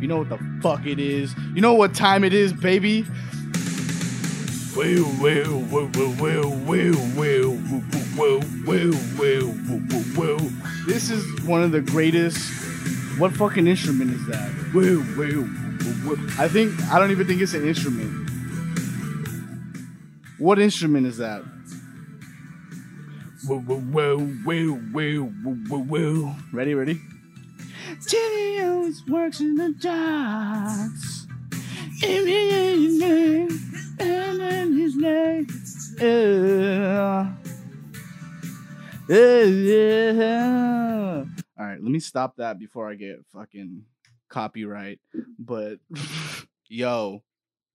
You know what the fuck it is. You know what time it is, baby. This is one of the greatest. What fucking instrument is that? I think I don't even think it's an instrument. What instrument is that? Ready, ready. Jimmy always works in the docks. And then his name. Yeah. Yeah. All right, let me stop that before I get fucking copyright. But yo,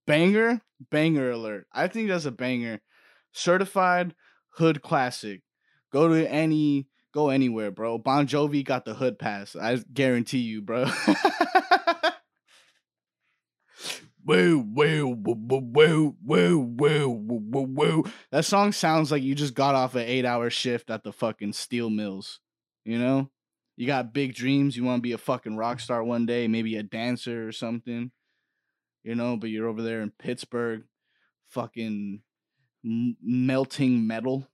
banger, banger alert. I think that's a banger. Certified hood classic. Go to any go anywhere, bro. Bon Jovi got the hood pass. I guarantee you, bro. Whoa, whoa, whoa, whoa, whoa, whoa, whoa. That song sounds like you just got off an eight hour shift at the fucking steel mills. You know? You got big dreams. You want to be a fucking rock star one day, maybe a dancer or something. You know, but you're over there in Pittsburgh, fucking melting metal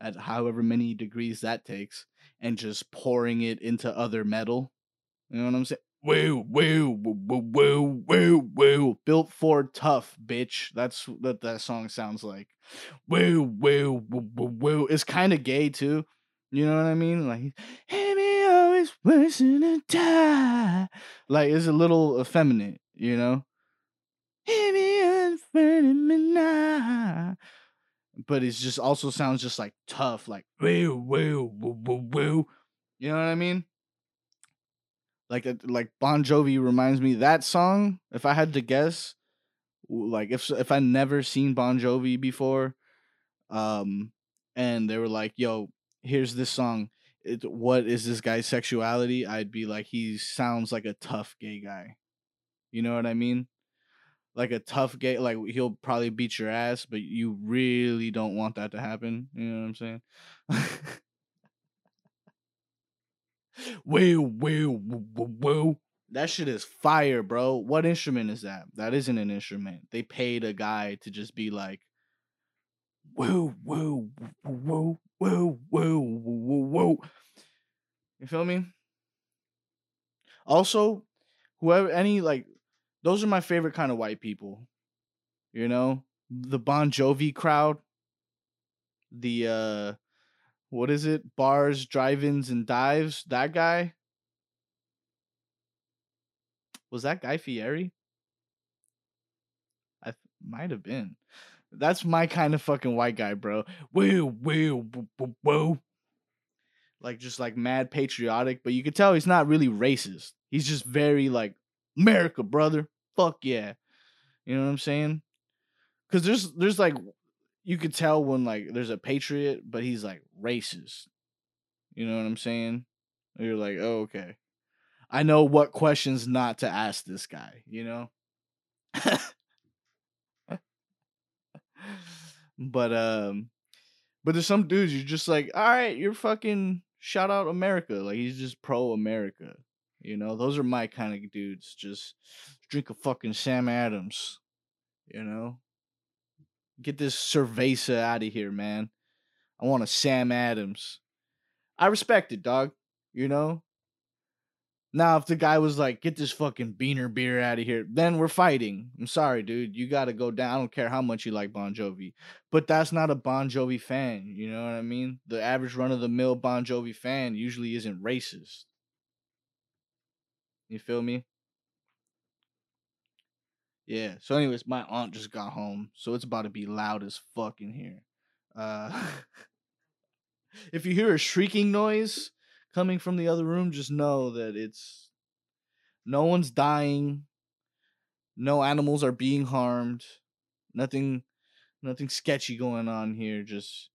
at however many degrees that takes and just pouring it into other metal. You know what I'm saying? Woo, woo, woo, woo, woo, woo. Built for tough, bitch. That's what that song sounds like. Woo, woo, woo, woo, woo. It's kind of gay too. You know what I mean? Like, hey, me always wishing to die. Like, it's a little effeminate, you know? Hey, me wishing to die but it just also sounds just like tough, like woo woo woo woo woo. You know what I mean? Like like Bon Jovi reminds me that song. If I had to guess, like if if I never seen Bon Jovi before, um, and they were like, "Yo, here's this song. It, what is this guy's sexuality?" I'd be like, he sounds like a tough gay guy. You know what I mean? Like a tough gay like he'll probably beat your ass but you really don't want that to happen you know what i'm saying? Whoa whoa whoa whoa that shit is fire bro. What instrument is that? That isn't an instrument. They paid a guy to just be like whoa whoa whoa whoa whoa whoa whoa. You feel me? Also whoever any like those are my favorite kind of white people. You know, the Bon Jovi crowd, the uh what is it? Bars, drive-ins and dives, that guy? Was that Guy Fieri? I th- might have been. That's my kind of fucking white guy, bro. Whoa, whoa, whoa, whoa. Like just like mad patriotic, but you could tell he's not really racist. He's just very like America, brother fuck yeah. You know what I'm saying? Cause there's there's like you could tell when like there's a patriot, but he's like racist. You know what I'm saying? you're like, oh, okay. I know what questions not to ask this guy, you know? but um but there's some dudes you're just like, all right, you're fucking shout out America. Like he's just pro America. You know, those are my kind of dudes. Just drink a fucking Sam Adams. You know, get this cerveza out of here, man. I want a Sam Adams. I respect it, dog. You know. Now, if the guy was like, "Get this fucking beaner beer out of here," then we're fighting. I'm sorry, dude. You got to go down. I don't care how much you like Bon Jovi, but that's not a Bon Jovi fan. You know what I mean? The average run of the mill Bon Jovi fan usually isn't racist. You feel me? Yeah. So, anyways, my aunt just got home, so it's about to be loud as fuck in here. Uh, if you hear a shrieking noise coming from the other room, just know that it's no one's dying, no animals are being harmed, nothing, nothing sketchy going on here. Just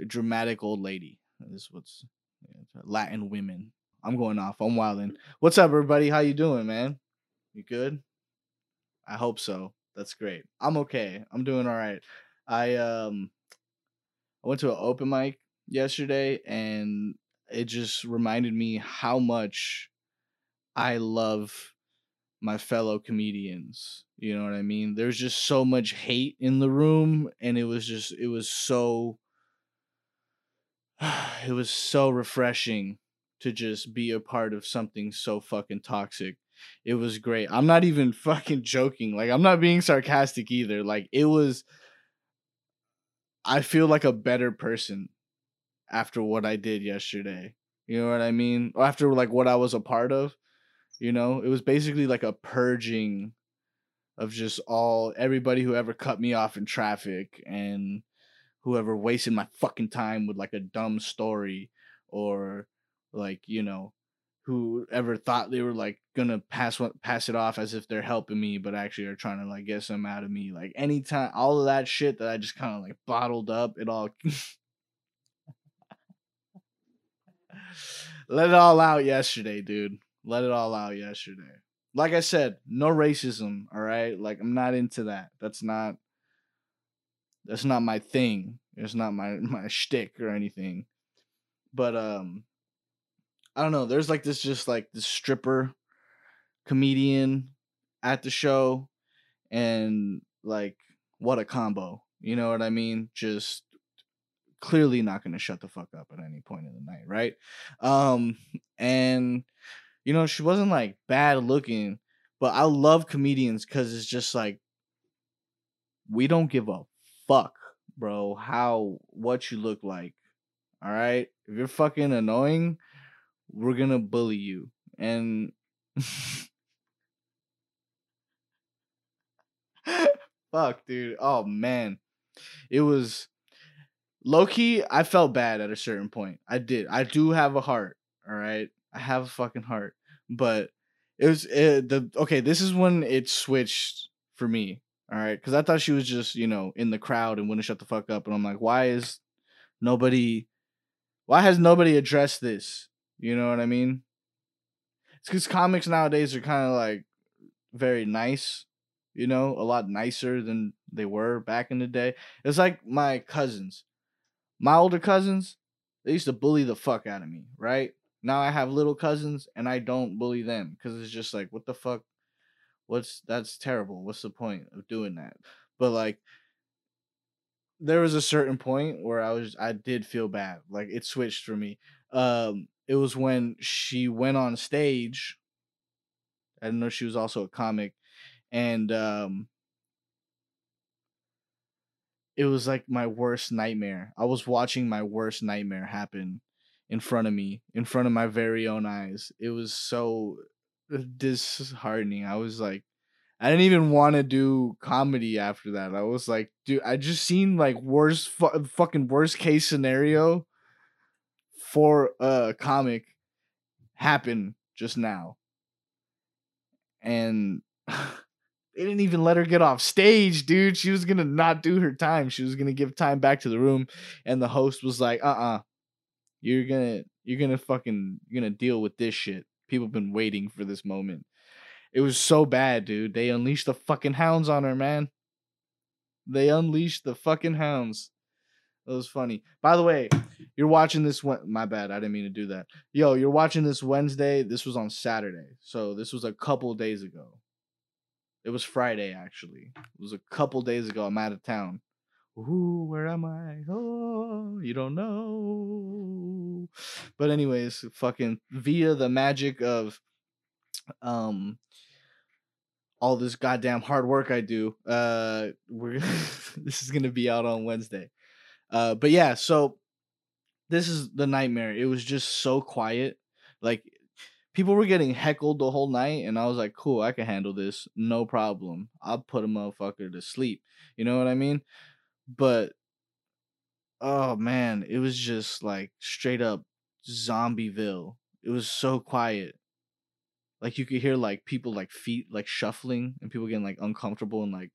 a dramatic old lady. This is what's yeah, Latin women I'm going off. I'm wilding. What's up, everybody? How you doing, man? You good? I hope so. That's great. I'm okay. I'm doing all right. I um I went to an open mic yesterday and it just reminded me how much I love my fellow comedians. You know what I mean? There's just so much hate in the room and it was just it was so it was so refreshing to just be a part of something so fucking toxic. It was great. I'm not even fucking joking. Like I'm not being sarcastic either. Like it was I feel like a better person after what I did yesterday. You know what I mean? After like what I was a part of, you know, it was basically like a purging of just all everybody who ever cut me off in traffic and whoever wasted my fucking time with like a dumb story or like, you know, whoever thought they were like gonna pass what pass it off as if they're helping me, but actually are trying to like get some out of me. Like anytime all of that shit that I just kind of like bottled up, it all let it all out yesterday, dude. Let it all out yesterday. Like I said, no racism, all right? Like I'm not into that. That's not that's not my thing. It's not my my shtick or anything. But um I don't know. There's like this just like this stripper comedian at the show and like what a combo. You know what I mean? Just clearly not going to shut the fuck up at any point in the night, right? Um and you know, she wasn't like bad looking, but I love comedians cuz it's just like we don't give a fuck, bro, how what you look like. All right? If you're fucking annoying, we're gonna bully you and fuck dude. Oh man. It was low-key i felt bad at a certain point. I did. I do have a heart all right? I have a fucking heart but it was it, the okay this is when it switched for me all right? Because i thought she was just you know in the crowd and wouldn't shut the fuck up and i'm like why is nobody why has nobody addressed this you know what I mean? It's because comics nowadays are kind of like very nice, you know, a lot nicer than they were back in the day. It's like my cousins, my older cousins, they used to bully the fuck out of me, right? Now I have little cousins and I don't bully them because it's just like, what the fuck? What's that's terrible. What's the point of doing that? But like, there was a certain point where I was, I did feel bad. Like it switched for me. Um, it was when she went on stage. I didn't know she was also a comic, and um, it was like my worst nightmare. I was watching my worst nightmare happen in front of me, in front of my very own eyes. It was so disheartening. I was like, I didn't even want to do comedy after that. I was like, dude, I just seen like worst, fu- fucking worst case scenario for a comic happen just now. And they didn't even let her get off stage, dude. She was gonna not do her time. She was gonna give time back to the room, and the host was like, "Uh, uh-uh. uh, you are gonna, you're gonna fucking, you're gonna deal with this shit. People been waiting for this moment." It was so bad, dude. They unleashed the fucking hounds on her, man. They unleashed the fucking hounds. It was funny. By the way, you're watching this. My bad. I didn't mean to do that. Yo, you're watching this Wednesday. This was on Saturday. So this was a couple days ago. It was Friday, actually. It was a couple days ago. I'm out of town. Ooh, where am I? Oh, you don't know. But anyways, fucking via the magic of um all this goddamn hard work I do, uh we're this is gonna be out on Wednesday. Uh, but yeah, so this is the nightmare. It was just so quiet. Like people were getting heckled the whole night, and I was like, cool, I can handle this, no problem. I'll put a motherfucker to sleep. You know what I mean? But oh man, it was just like straight up zombieville. It was so quiet. Like you could hear like people like feet like shuffling and people getting like uncomfortable and like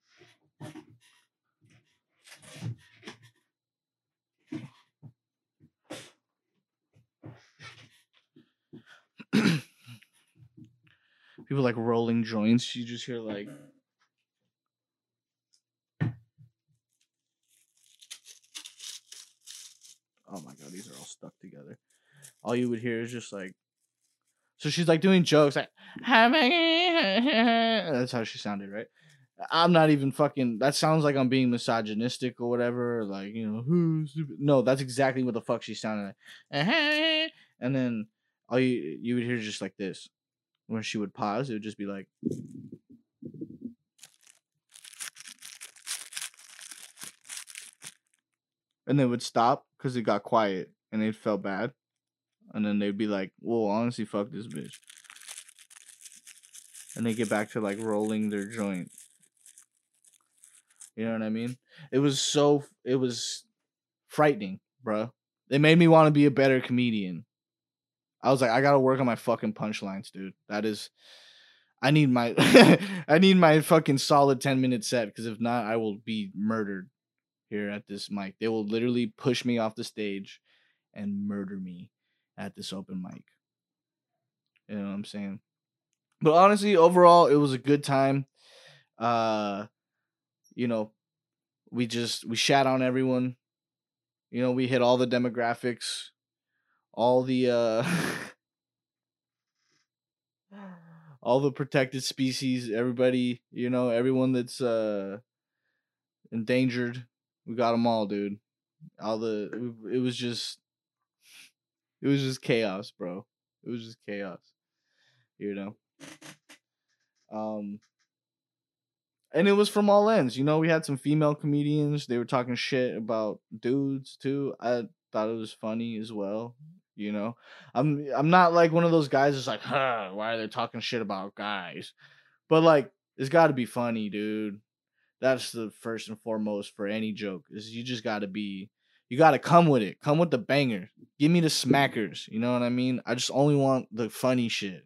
people like rolling joints. You just hear like. Oh my god, these are all stuck together. All you would hear is just like So she's like doing jokes like that's how she sounded, right? I'm not even fucking that sounds like I'm being misogynistic or whatever, like, you know, who's no, that's exactly what the fuck she sounded like. And then all you you would hear just like this. When she would pause, it would just be like and they would stop because it got quiet and they felt bad. And then they'd be like, well, honestly, fuck this bitch. And they get back to like rolling their joint. You know what I mean? It was so, it was frightening, bro. It made me want to be a better comedian. I was like, I gotta work on my fucking punchlines, dude. That is, I need my, I need my fucking solid 10 minute set because if not, I will be murdered here at this mic. They will literally push me off the stage and murder me at this open mic. You know what I'm saying? But honestly, overall, it was a good time. Uh, you know, we just we shat on everyone. You know, we hit all the demographics, all the uh all the protected species, everybody, you know, everyone that's uh endangered. We got them all, dude. All the it was just it was just chaos, bro. It was just chaos. You know. Um and it was from all ends. You know, we had some female comedians. They were talking shit about dudes too. I thought it was funny as well. You know, I'm I'm not like one of those guys that's like, huh, why are they talking shit about guys? But like, it's got to be funny, dude. That's the first and foremost for any joke. Is you just got to be, you got to come with it. Come with the banger. Give me the smackers. You know what I mean? I just only want the funny shit.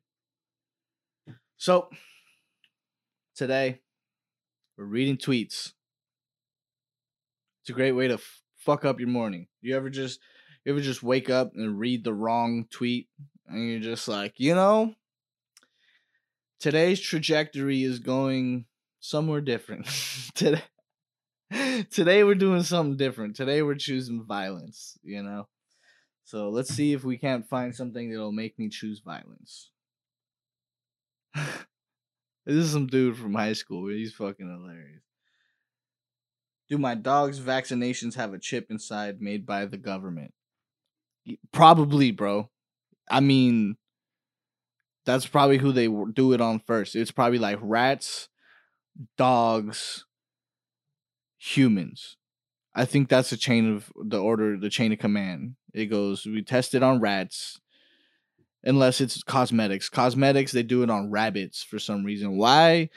So today we're reading tweets. It's a great way to f- fuck up your morning. You ever just you ever just wake up and read the wrong tweet and you're just like, you know, today's trajectory is going somewhere different. today today we're doing something different. Today we're choosing violence, you know. So let's see if we can't find something that'll make me choose violence. This is some dude from high school. He's fucking hilarious. Do my dog's vaccinations have a chip inside made by the government? Probably, bro. I mean, that's probably who they do it on first. It's probably like rats, dogs, humans. I think that's the chain of the order, the chain of command. It goes, we test it on rats, unless it's cosmetics. Cosmetics, they do it on rabbits for some reason. Why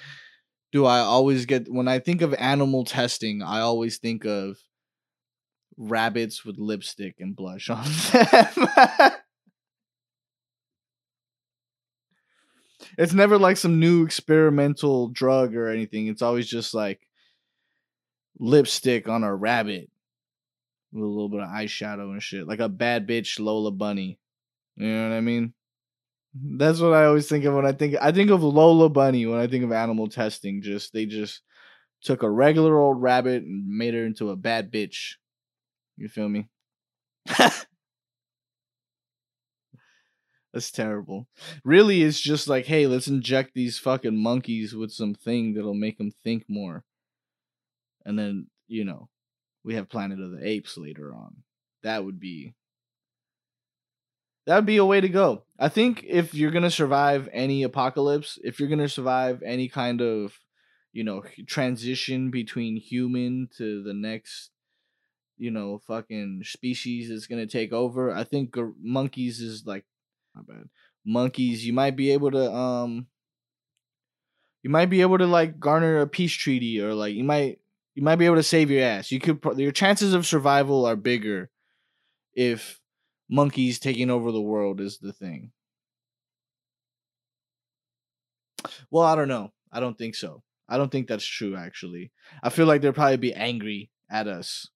do I always get when I think of animal testing, I always think of rabbits with lipstick and blush on them. it's never like some new experimental drug or anything. It's always just like lipstick on a rabbit with a little bit of eyeshadow and shit, like a bad bitch Lola Bunny. You know what I mean? That's what I always think of when I think I think of Lola Bunny when I think of animal testing. Just they just took a regular old rabbit and made her into a bad bitch. You feel me? That's terrible. Really, it's just like, hey, let's inject these fucking monkeys with some thing that'll make them think more. And then, you know, we have Planet of the Apes later on. That would be that would be a way to go. I think if you're gonna survive any apocalypse, if you're gonna survive any kind of, you know, transition between human to the next, you know, fucking species is gonna take over, I think monkeys is like, not bad. Monkeys, you might be able to, um, you might be able to like garner a peace treaty, or like you might, you might be able to save your ass. You could, your chances of survival are bigger if monkeys taking over the world is the thing. Well, I don't know. I don't think so. I don't think that's true actually. I feel like they'll probably be angry at us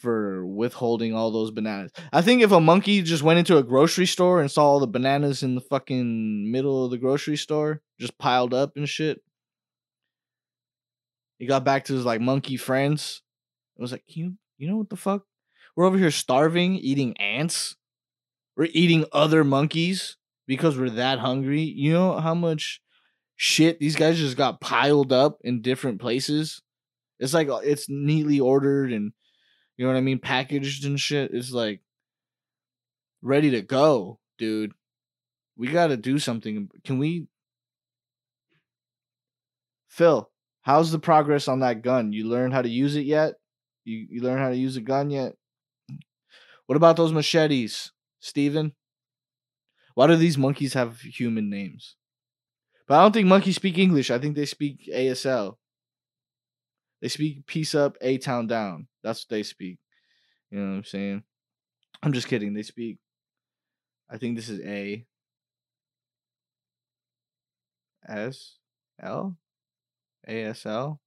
for withholding all those bananas. I think if a monkey just went into a grocery store and saw all the bananas in the fucking middle of the grocery store just piled up and shit. He got back to his like monkey friends. It was like, you you know what the fuck? We're over here starving, eating ants. We're eating other monkeys because we're that hungry. You know how much shit these guys just got piled up in different places? It's like uh, it's neatly ordered and you know what I mean, packaged and shit. It's like ready to go, dude. We got to do something. Can we Phil, how's the progress on that gun? You learned how to use it yet? You you learn how to use a gun yet? What about those machetes, Steven? Why do these monkeys have human names? But I don't think monkeys speak English. I think they speak ASL. They speak peace up, A town down. That's what they speak. You know what I'm saying? I'm just kidding. They speak. I think this is A. S L ASL.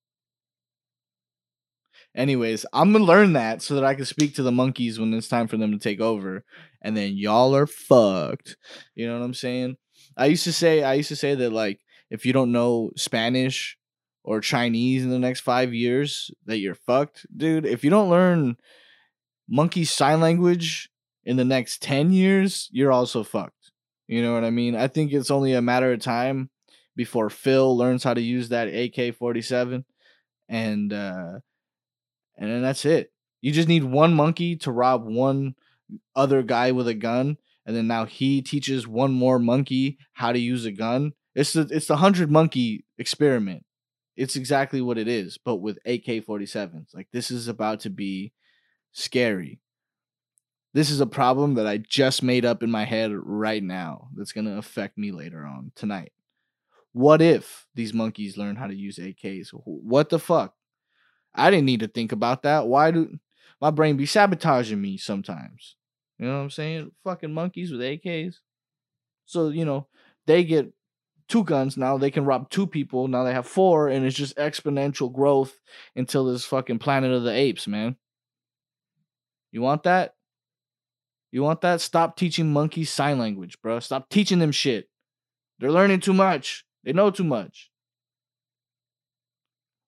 Anyways, I'm gonna learn that so that I can speak to the monkeys when it's time for them to take over, and then y'all are fucked. You know what I'm saying? I used to say I used to say that like if you don't know Spanish or Chinese in the next five years, that you're fucked, dude. If you don't learn monkey sign language in the next ten years, you're also fucked. You know what I mean? I think it's only a matter of time before Phil learns how to use that AK forty seven, and uh, and then that's it. You just need one monkey to rob one other guy with a gun, and then now he teaches one more monkey how to use a gun. It's the it's the hundred monkey experiment. It's exactly what it is, but with AK 47s. Like this is about to be scary. This is a problem that I just made up in my head right now that's gonna affect me later on tonight. What if these monkeys learn how to use AKs? What the fuck? I didn't need to think about that. Why do my brain be sabotaging me sometimes? You know what I'm saying? Fucking monkeys with AKs. So, you know, they get two guns now. They can rob two people. Now they have four, and it's just exponential growth until this fucking planet of the apes, man. You want that? You want that? Stop teaching monkeys sign language, bro. Stop teaching them shit. They're learning too much. They know too much.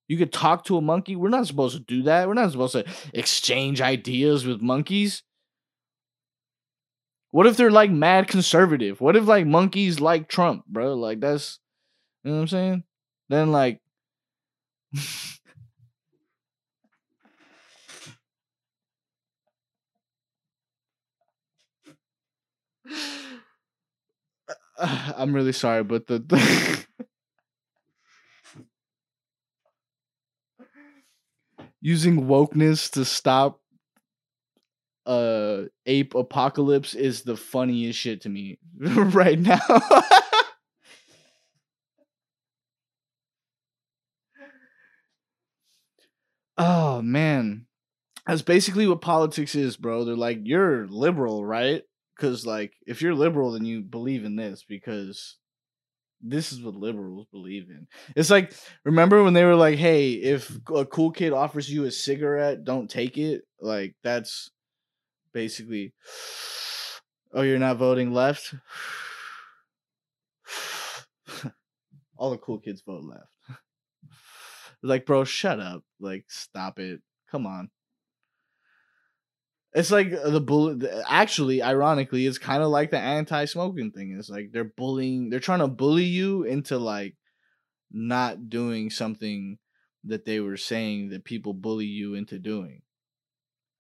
You could talk to a monkey. We're not supposed to do that. We're not supposed to exchange ideas with monkeys. What if they're like mad conservative? What if like monkeys like Trump, bro? Like that's you know what I'm saying? Then like I'm really sorry, but the, the using wokeness to stop uh ape apocalypse is the funniest shit to me right now. oh man. That's basically what politics is, bro. They're like, you're liberal, right? Because like if you're liberal, then you believe in this because this is what liberals believe in. It's like remember when they were like, "Hey, if a cool kid offers you a cigarette, don't take it." Like that's basically Oh, you're not voting left? All the cool kids vote left. like, bro, shut up. Like, stop it. Come on. It's like uh, the bull. Actually, ironically, it's kind of like the anti-smoking thing. It's like they're bullying. They're trying to bully you into like not doing something that they were saying that people bully you into doing.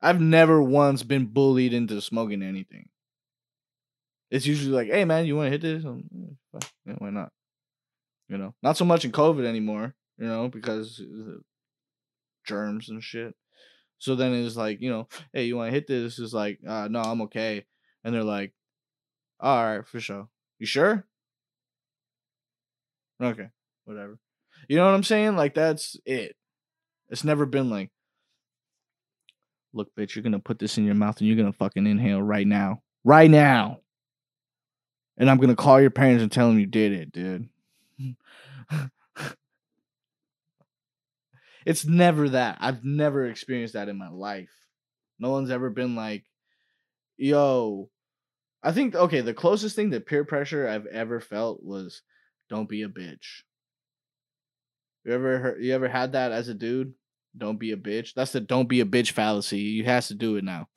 I've never once been bullied into smoking anything. It's usually like, "Hey, man, you want to hit this? Yeah, why not?" You know, not so much in COVID anymore. You know, because germs and shit. So then it's like, you know, hey, you want to hit this? It's like, uh, no, I'm okay. And they're like, all right, for sure. You sure? Okay, whatever. You know what I'm saying? Like that's it. It's never been like, look, bitch, you're gonna put this in your mouth and you're gonna fucking inhale right now, right now. And I'm gonna call your parents and tell them you did it, dude. It's never that. I've never experienced that in my life. No one's ever been like, yo, I think okay, the closest thing to peer pressure I've ever felt was don't be a bitch. You ever heard, you ever had that as a dude? Don't be a bitch. That's the don't be a bitch fallacy. You has to do it now.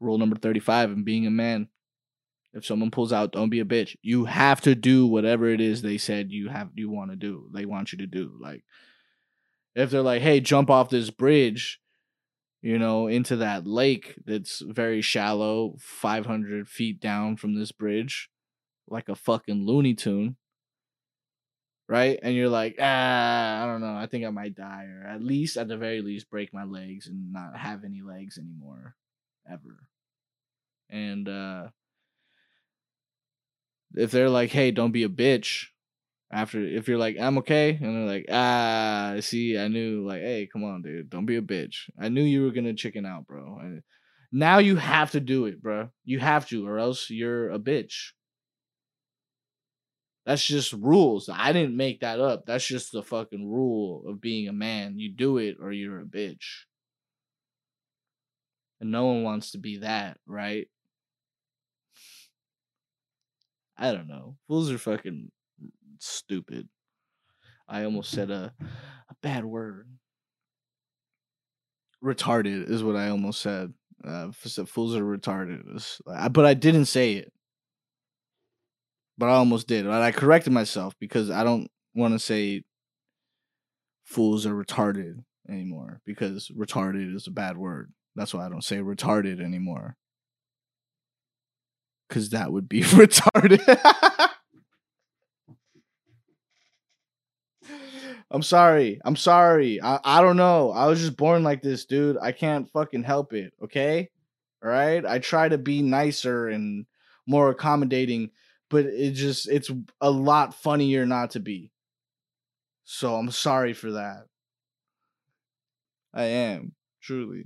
Rule number 35 in being a man. If someone pulls out, don't be a bitch. You have to do whatever it is they said you have you want to do. They want you to do. Like if they're like, "Hey, jump off this bridge," you know, into that lake that's very shallow, 500 feet down from this bridge, like a fucking Looney Tune, right? And you're like, ah, I don't know, I think I might die, or at least, at the very least, break my legs and not have any legs anymore, ever. And uh, if they're like, hey, don't be a bitch, after if you're like i'm okay and they're like ah see i knew like hey come on dude don't be a bitch i knew you were gonna chicken out bro and now you have to do it bro you have to or else you're a bitch that's just rules i didn't make that up that's just the fucking rule of being a man you do it or you're a bitch and no one wants to be that right i don't know fools are fucking stupid. I almost said a a bad word. Retarded is what I almost said. Uh, fools are retarded, but I didn't say it. But I almost did. But I corrected myself because I don't want to say fools are retarded anymore because retarded is a bad word. That's why I don't say retarded anymore. Cause that would be retarded. I'm sorry. I'm sorry. I, I don't know. I was just born like this, dude. I can't fucking help it. Okay. All right. I try to be nicer and more accommodating, but it just, it's a lot funnier not to be. So I'm sorry for that. I am, truly.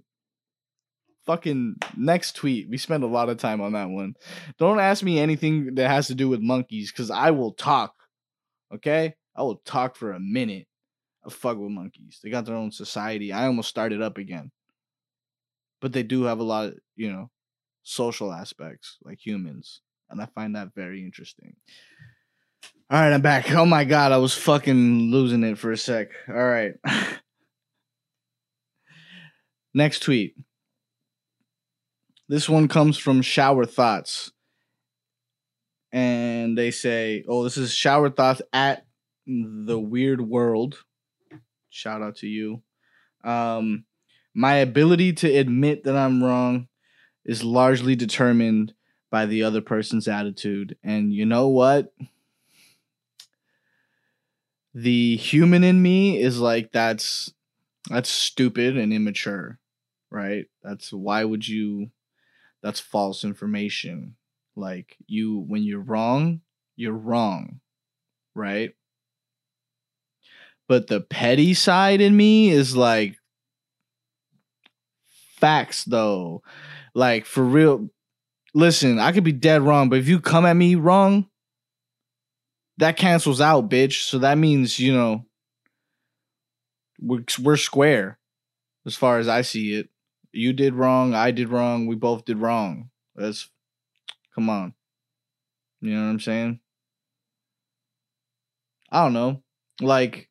Fucking next tweet. We spent a lot of time on that one. Don't ask me anything that has to do with monkeys because I will talk. Okay? I will talk for a minute. I fuck with monkeys. They got their own society. I almost started up again. But they do have a lot of, you know, social aspects like humans. And I find that very interesting. All right, I'm back. Oh my god, I was fucking losing it for a sec. All right. Next tweet. This one comes from Shower Thoughts. And they say, oh, this is Shower Thoughts at the Weird World Shout out to you. Um, my ability to admit that I'm wrong is largely determined by the other person's attitude. And you know what? The human in me is like that's that's stupid and immature, right? That's why would you that's false information. Like you when you're wrong, you're wrong, right? But the petty side in me is like facts though. Like for real. Listen, I could be dead wrong, but if you come at me wrong, that cancels out, bitch. So that means, you know, we're, we're square as far as I see it. You did wrong, I did wrong, we both did wrong. That's come on. You know what I'm saying? I don't know. Like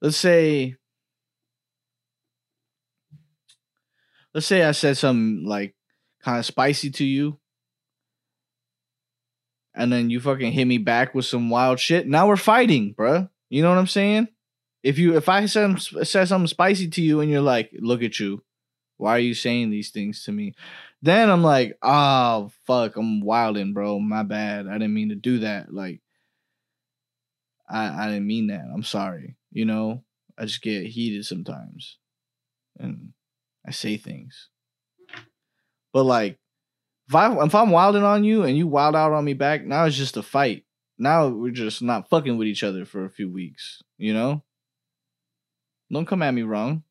let's say let's say I said something like kind of spicy to you, and then you fucking hit me back with some wild shit. Now we're fighting, bruh. You know what I'm saying? If you if I said said something spicy to you and you're like, look at you, why are you saying these things to me? Then I'm like, oh fuck, I'm wilding, bro. My bad. I didn't mean to do that. Like, I I didn't mean that. I'm sorry you know, I just get heated sometimes and I say things. But like, if, I, if I'm wilding on you and you wild out on me back, now it's just a fight. Now we're just not fucking with each other for a few weeks, you know? Don't come at me wrong.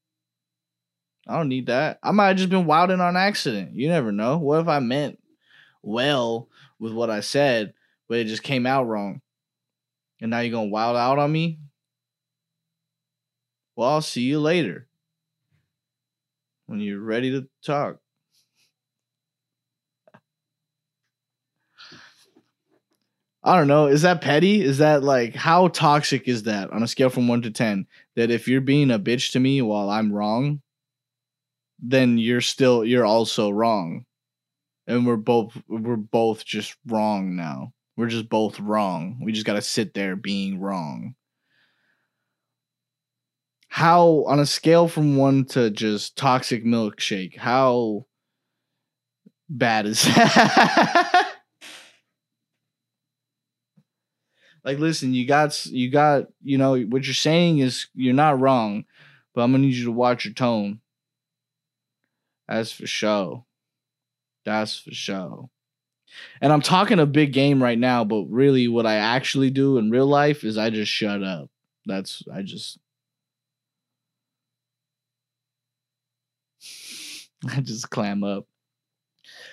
I don't need that. I might have just been wilding on accident. You never know. What if I meant well with what I said, but it just came out wrong? And now you're gonna wild out on me? Well, I'll see you later when you're ready to talk. I don't know. Is that petty? Is that like how toxic is that on a scale from 1 to 10? That if you're being a bitch to me while I'm wrong, then you're still you're also wrong. and we're both we're both just wrong now. We're just both wrong. We just got to sit there being wrong. How on a scale from 1 to just toxic milkshake, how bad is that? Like listen, you got you got, you know, what you're saying is you're not wrong, but I'm to need you to watch your tone. That's for sure. That's for sure. And I'm talking a big game right now, but really what I actually do in real life is I just shut up. That's I just I just clam up.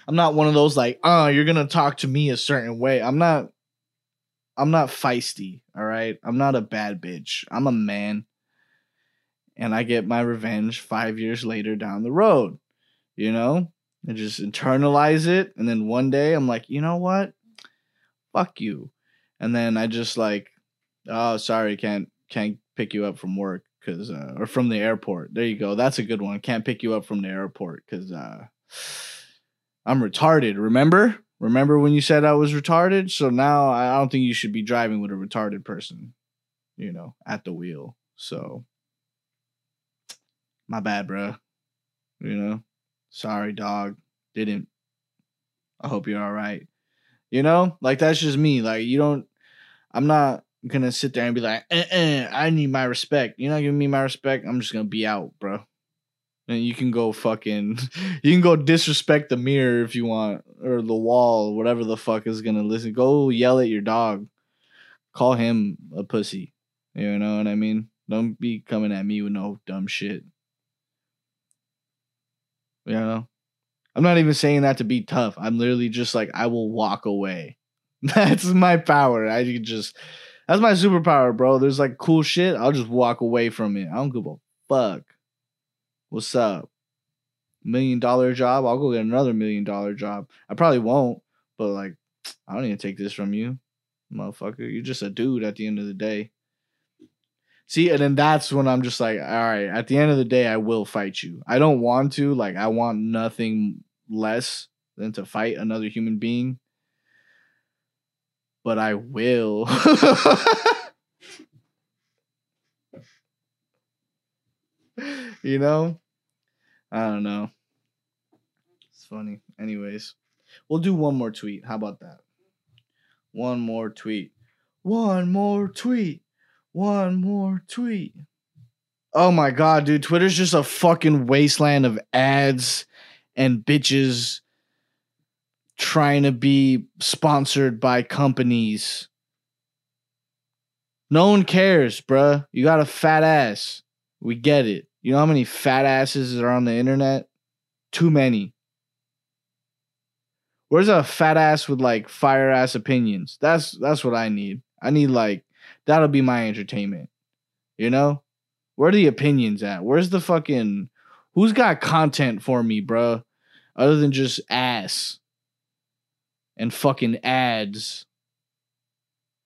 I'm not one of those like, "Oh, you're to talk to me a certain way." I'm not I'm not feisty, all right? I'm not a bad bitch. I'm a man. And I get my revenge 5 years later down the road. You know? and just internalize it. And then one day I'm like, you know what? Fuck you. And then I just like, oh, sorry, can't can't pick you up from work because uh, or from the airport. There you go. That's a good one. Can't pick you up from the airport because uh, I'm retarded. Remember? Remember when you said I was retarded? So now I don't think you should be driving with a retarded person, you know, at the wheel. So my bad, bro. You know. Sorry, dog. Didn't. I hope you're all right. You know, like that's just me. Like you don't. I'm not gonna sit there and be like, eh, I need my respect. You're not giving me my respect. I'm just gonna be out, bro. And you can go fucking, you can go disrespect the mirror if you want, or the wall, whatever the fuck is gonna listen. Go yell at your dog, call him a pussy. You know what I mean? Don't be coming at me with no dumb shit. You know, I'm not even saying that to be tough. I'm literally just like, I will walk away. That's my power. I can just, that's my superpower, bro. There's like cool shit. I'll just walk away from it. I don't give a fuck. What's up? Million dollar job? I'll go get another million dollar job. I probably won't, but like, I don't even take this from you, motherfucker. You're just a dude at the end of the day. See, and then that's when I'm just like, all right, at the end of the day, I will fight you. I don't want to, like, I want nothing less than to fight another human being. But I will. you know? I don't know. It's funny. Anyways, we'll do one more tweet. How about that? One more tweet. One more tweet. One more tweet. Oh my god, dude. Twitter's just a fucking wasteland of ads and bitches trying to be sponsored by companies. No one cares, bruh. You got a fat ass. We get it. You know how many fat asses are on the internet? Too many. Where's a fat ass with like fire ass opinions? That's that's what I need. I need like That'll be my entertainment. You know? Where are the opinions at? Where's the fucking who's got content for me, bro? Other than just ass and fucking ads.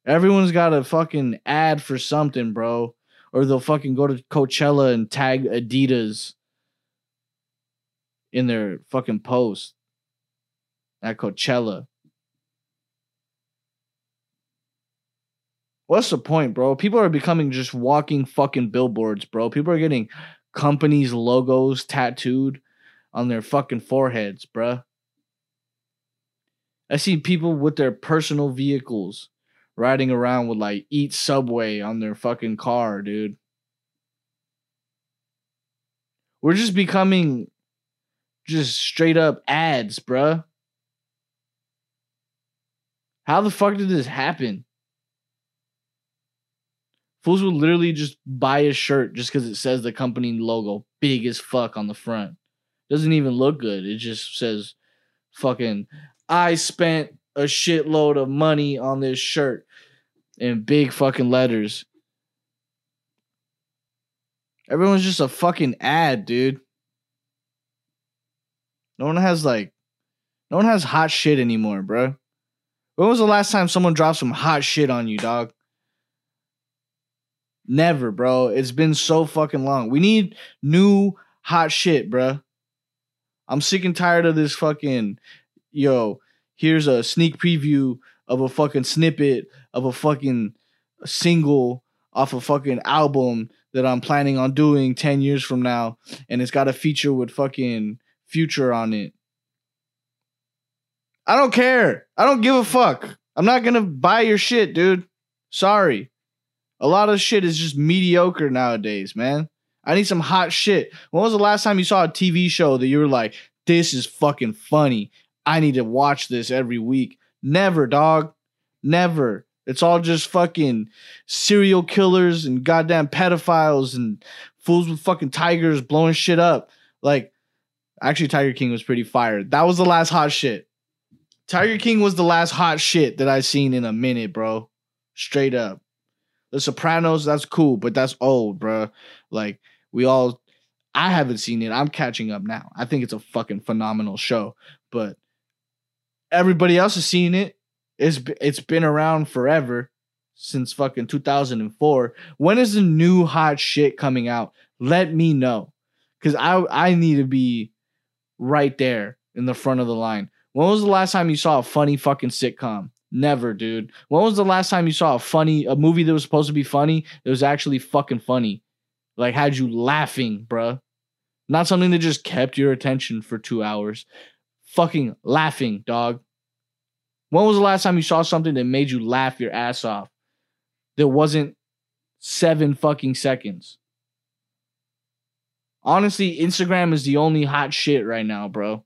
Everyone's got a fucking ad for something, bro. Or they'll fucking go to Coachella and tag Adidas in their fucking post at Coachella. What's the point, bro? People are becoming just walking fucking billboards, bro. People are getting companies' logos tattooed on their fucking foreheads, bro. I see people with their personal vehicles riding around with like eat subway on their fucking car, dude. We're just becoming just straight up ads, bruh. How the fuck did this happen? Fools will literally just buy a shirt just because it says the company logo big as fuck on the front. Doesn't even look good. It just says fucking I spent a shitload of money on this shirt in big fucking letters. Everyone's just a fucking ad, dude. No one has like no one has hot shit anymore, bro. When was the last time someone dropped some hot shit on you, dog? Never, bro. It's been so fucking long. We need new hot shit, bro. I'm sick and tired of this fucking yo, here's a sneak preview of a fucking snippet of a fucking single off a fucking album that I'm planning on doing 10 years from now and it's got a feature with fucking future on it. I don't care. I don't give a fuck. I'm not going to buy your shit, dude. Sorry. A lot of shit is just mediocre nowadays, man. I need some hot shit. When was the last time you saw a TV show that you were like, this is fucking funny? I need to watch this every week. Never, dog. Never. It's all just fucking serial killers and goddamn pedophiles and fools with fucking tigers blowing shit up. Like, actually, Tiger King was pretty fired. That was the last hot shit. Tiger King was the last hot shit that I seen in a minute, bro. Straight up. The Sopranos, that's cool, but that's old, bro. Like, we all, I haven't seen it. I'm catching up now. I think it's a fucking phenomenal show, but everybody else has seen it. It's it's been around forever since fucking 2004. When is the new hot shit coming out? Let me know, cause I I need to be right there in the front of the line. When was the last time you saw a funny fucking sitcom? Never, dude. When was the last time you saw a funny a movie that was supposed to be funny? It was actually fucking funny. Like had you laughing, bruh. Not something that just kept your attention for two hours. Fucking laughing, dog. When was the last time you saw something that made you laugh your ass off? That wasn't seven fucking seconds. Honestly, Instagram is the only hot shit right now, bro.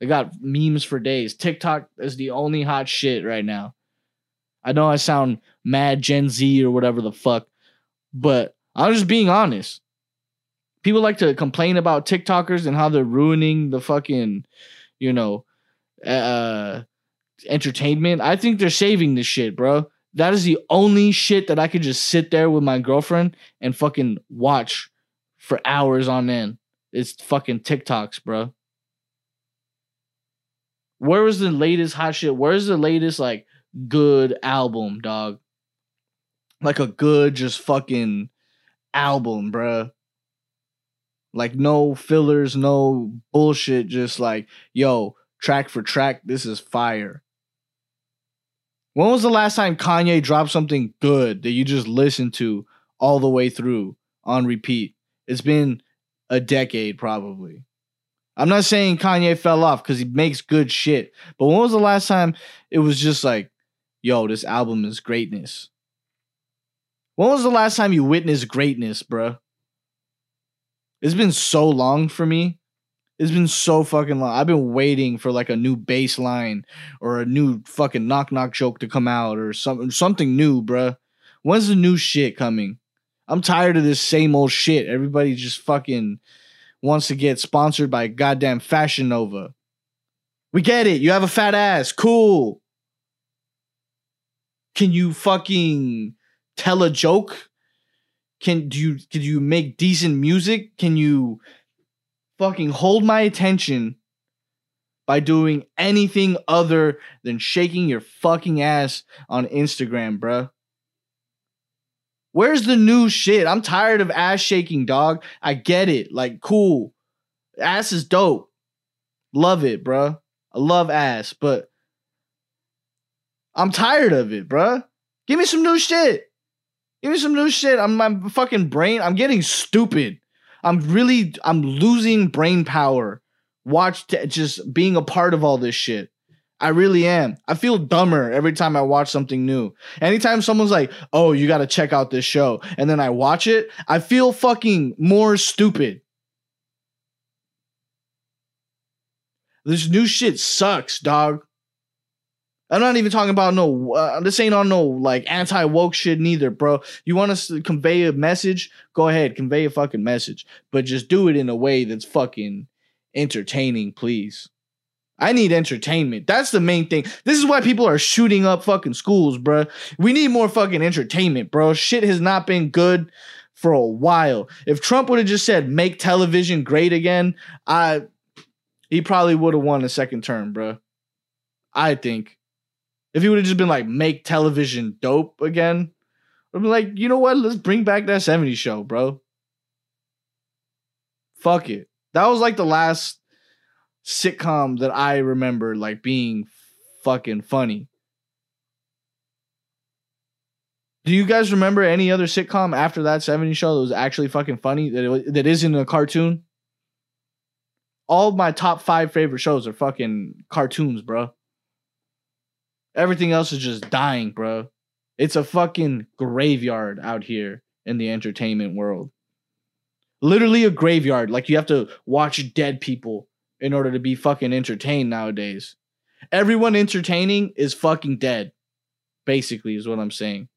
They got memes for days. TikTok is the only hot shit right now. I know I sound mad Gen Z or whatever the fuck, but I'm just being honest. People like to complain about TikTokers and how they're ruining the fucking, you know, uh, entertainment. I think they're saving this shit, bro. That is the only shit that I could just sit there with my girlfriend and fucking watch for hours on end. It's fucking TikToks, bro. Where was the latest hot shit? Where's the latest like good album, dog? Like a good just fucking album, bro. Like no fillers, no bullshit, just like, yo, track for track, this is fire. When was the last time Kanye dropped something good that you just listened to all the way through on repeat? It's been a decade, probably. I'm not saying Kanye fell off because he makes good shit, but when was the last time it was just like, yo, this album is greatness? When was the last time you witnessed greatness, bruh? It's been so long for me. It's been so fucking long. I've been waiting for like a new bass line or a new fucking knock knock joke to come out or something something new, bruh. When's the new shit coming? I'm tired of this same old shit. Everybody just fucking wants to get sponsored by goddamn Fashion Nova. We get it. You have a fat ass. Cool. Can you fucking tell a joke? Can do you can you make decent music? Can you fucking hold my attention by doing anything other than shaking your fucking ass on Instagram, bruh? Where's the new shit? I'm tired of ass shaking, dog. I get it. Like, cool. Ass is dope. Love it, bruh. I love ass, but I'm tired of it, bruh. Give me some new shit. Give me some new shit. I'm my fucking brain. I'm getting stupid. I'm really I'm losing brain power. Watch t- just being a part of all this shit. I really am. I feel dumber every time I watch something new. Anytime someone's like, "Oh, you got to check out this show," and then I watch it, I feel fucking more stupid. This new shit sucks, dog. I'm not even talking about no. Uh, this ain't on no like anti woke shit neither, bro. You want us to convey a message? Go ahead, convey a fucking message, but just do it in a way that's fucking entertaining, please. I need entertainment. That's the main thing. This is why people are shooting up fucking schools, bro. We need more fucking entertainment, bro. Shit has not been good for a while. If Trump would have just said make television great again, I he probably would have won a second term, bro. I think. If he would have just been like make television dope again, I'd be like, you know what? Let's bring back that 70s show, bro. Fuck it. That was like the last sitcom that I remember like being fucking funny. Do you guys remember any other sitcom after that 70s show that was actually fucking funny that it, that isn't a cartoon? All of my top 5 favorite shows are fucking cartoons, bro. Everything else is just dying, bro. It's a fucking graveyard out here in the entertainment world. Literally a graveyard. Like you have to watch dead people in order to be fucking entertained nowadays. Everyone entertaining is fucking dead. Basically, is what I'm saying.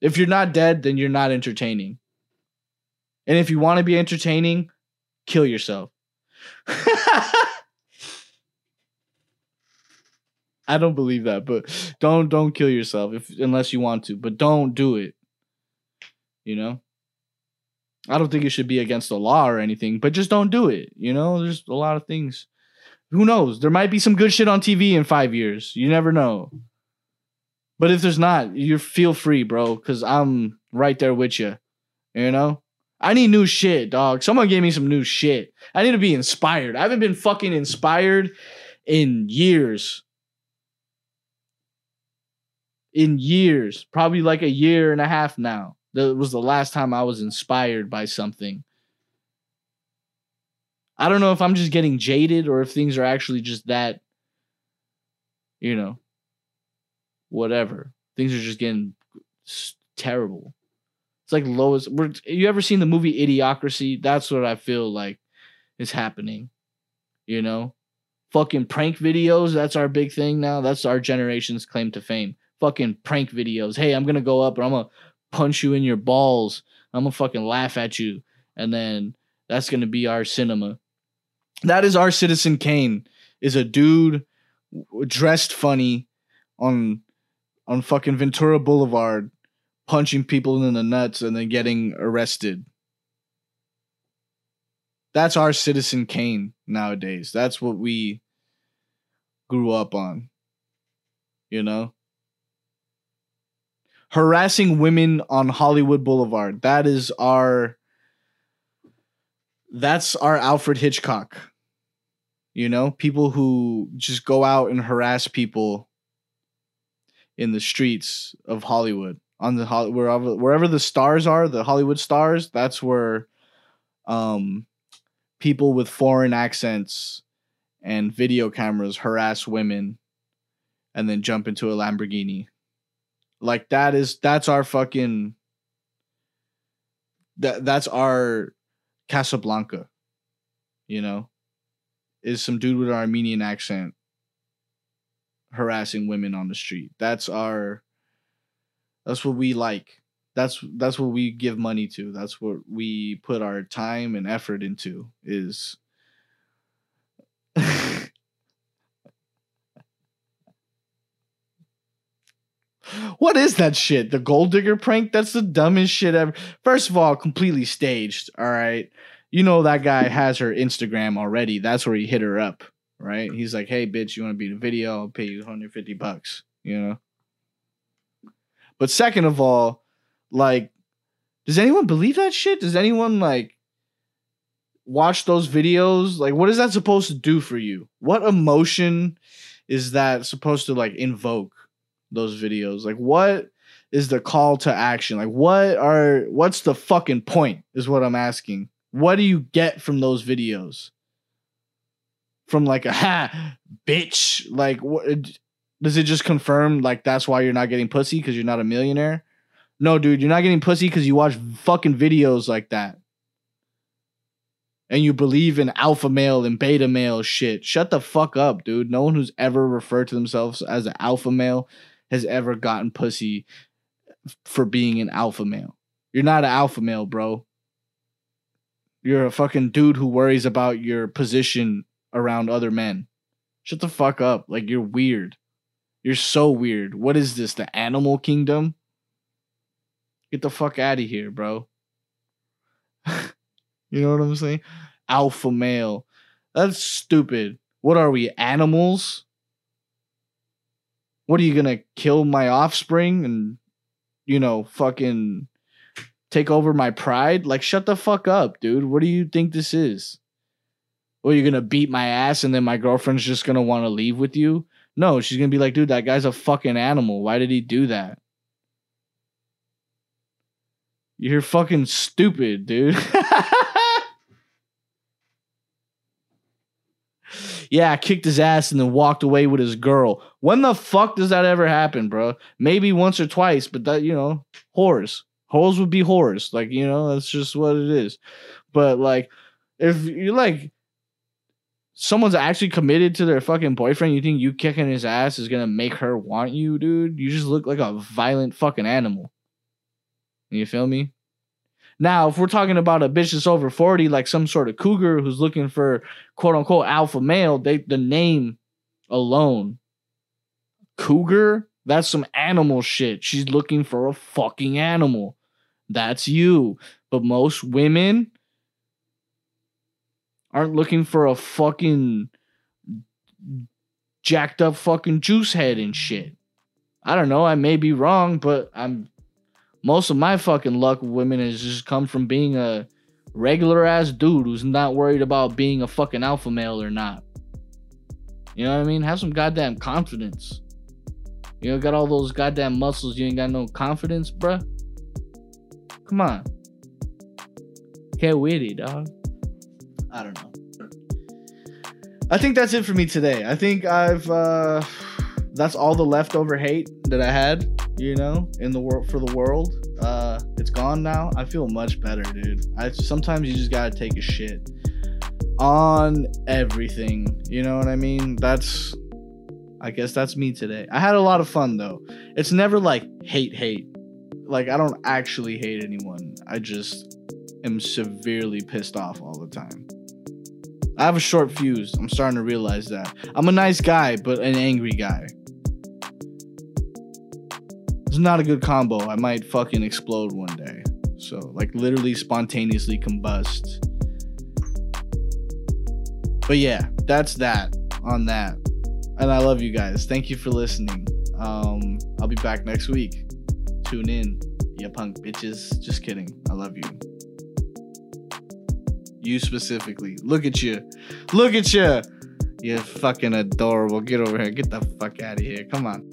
If you're not dead, then you're not entertaining. And if you want to be entertaining, kill yourself. I don't believe that, but don't don't kill yourself if unless you want to, but don't do it. You know? I don't think it should be against the law or anything, but just don't do it. You know, there's a lot of things. Who knows? There might be some good shit on TV in 5 years. You never know. But if there's not, you feel free, bro, cuz I'm right there with you. You know? I need new shit, dog. Someone gave me some new shit. I need to be inspired. I haven't been fucking inspired in years in years, probably like a year and a half now. That was the last time I was inspired by something. I don't know if I'm just getting jaded or if things are actually just that, you know, whatever. Things are just getting terrible. It's like lowest. You ever seen the movie Idiocracy? That's what I feel like is happening. You know, fucking prank videos. That's our big thing now. That's our generation's claim to fame fucking prank videos. Hey, I'm gonna go up and I'm gonna punch you in your balls. I'm gonna fucking laugh at you, and then that's gonna be our cinema. That is our Citizen Kane. Is a dude dressed funny on on fucking Ventura Boulevard, punching people in the nuts and then getting arrested. That's our Citizen Kane nowadays. That's what we grew up on. You know? Harassing women on Hollywood Boulevard. That is our that's our Alfred Hitchcock. You know, people who just go out and harass people in the streets of Hollywood on the wherever wherever the stars are, the Hollywood stars, that's where um people with foreign accents and video cameras harass women and then jump into a Lamborghini. Like that is that's our fucking that that's our Casablanca. You know? Is some dude with an Armenian accent harassing women on the street. That's our that's what we like. That's that's what we give money to. That's what we put our time and effort into is What is that shit? The gold digger prank? That's the dumbest shit ever. First of all, completely staged. All right. You know that guy has her Instagram already. That's where he hit her up, right? He's like, "Hey, bitch, you want to be in a video? I'll pay you 150 bucks." You know. But second of all, like, does anyone believe that shit? Does anyone like watch those videos? Like, what is that supposed to do for you? What emotion is that supposed to like invoke? Those videos? Like what is the call to action? Like what are what's the fucking point is what I'm asking. What do you get from those videos? From like a ha bitch like what uh, does it just confirm like that's why you're not getting pussy cuz you're not a millionaire? No, dude, you're not getting pussy cuz you watch fucking videos like that. And you believe in alpha male and beta male shit. Shut the fuck up, dude. No one who's ever referred to themselves as an alpha male has ever gotten pussy for being an alpha male. You're not an alpha male, bro. You're a fucking dude who worries about your position around other men. Shut the fuck up. Like you're weird. You're so weird. What is this? The animal kingdom? Get the fuck out of here, bro. you know what I'm saying? Alpha male. That's stupid. What are we, animals? What are you gonna kill my offspring and you know fucking take over my pride like shut the fuck up dude what do you think this is Or you're gonna beat my ass and then my girlfriend's just gonna want to leave with you? No, she's gonna be like, dude, that guy's a fucking animal. Why did he do that? You're fucking stupid, dude. yeah, I kicked his ass and then walked away with his girl. When the fuck does that ever happen, bro? Maybe once or twice, but that, you know, whores. Whores would be whores. Like, you know, that's just what it is. But like, if you're like someone's actually committed to their fucking boyfriend, you think you kicking his ass is gonna make her want you, dude? You just look like a violent fucking animal. You feel me? Now, if we're talking about a bitch that's over 40, like some sort of cougar who's looking for quote unquote alpha male, they the name alone. Cougar? That's some animal shit. She's looking for a fucking animal. That's you. But most women aren't looking for a fucking jacked up fucking juice head and shit. I don't know. I may be wrong, but I'm most of my fucking luck with women has just come from being a regular ass dude who's not worried about being a fucking alpha male or not. You know what I mean? Have some goddamn confidence. You know, got all those goddamn muscles, you ain't got no confidence, bruh. Come on. Get witty, dog. I don't know. I think that's it for me today. I think I've uh that's all the leftover hate that I had, you know, in the world for the world. Uh it's gone now. I feel much better, dude. I sometimes you just got to take a shit on everything. You know what I mean? That's I guess that's me today. I had a lot of fun though. It's never like hate hate. Like I don't actually hate anyone. I just am severely pissed off all the time. I have a short fuse. I'm starting to realize that. I'm a nice guy, but an angry guy. It's not a good combo. I might fucking explode one day. So, like, literally spontaneously combust. But yeah, that's that on that. And I love you guys. Thank you for listening. Um, I'll be back next week. Tune in, you punk bitches. Just kidding. I love you. You specifically. Look at you. Look at you. You're fucking adorable. Get over here. Get the fuck out of here. Come on.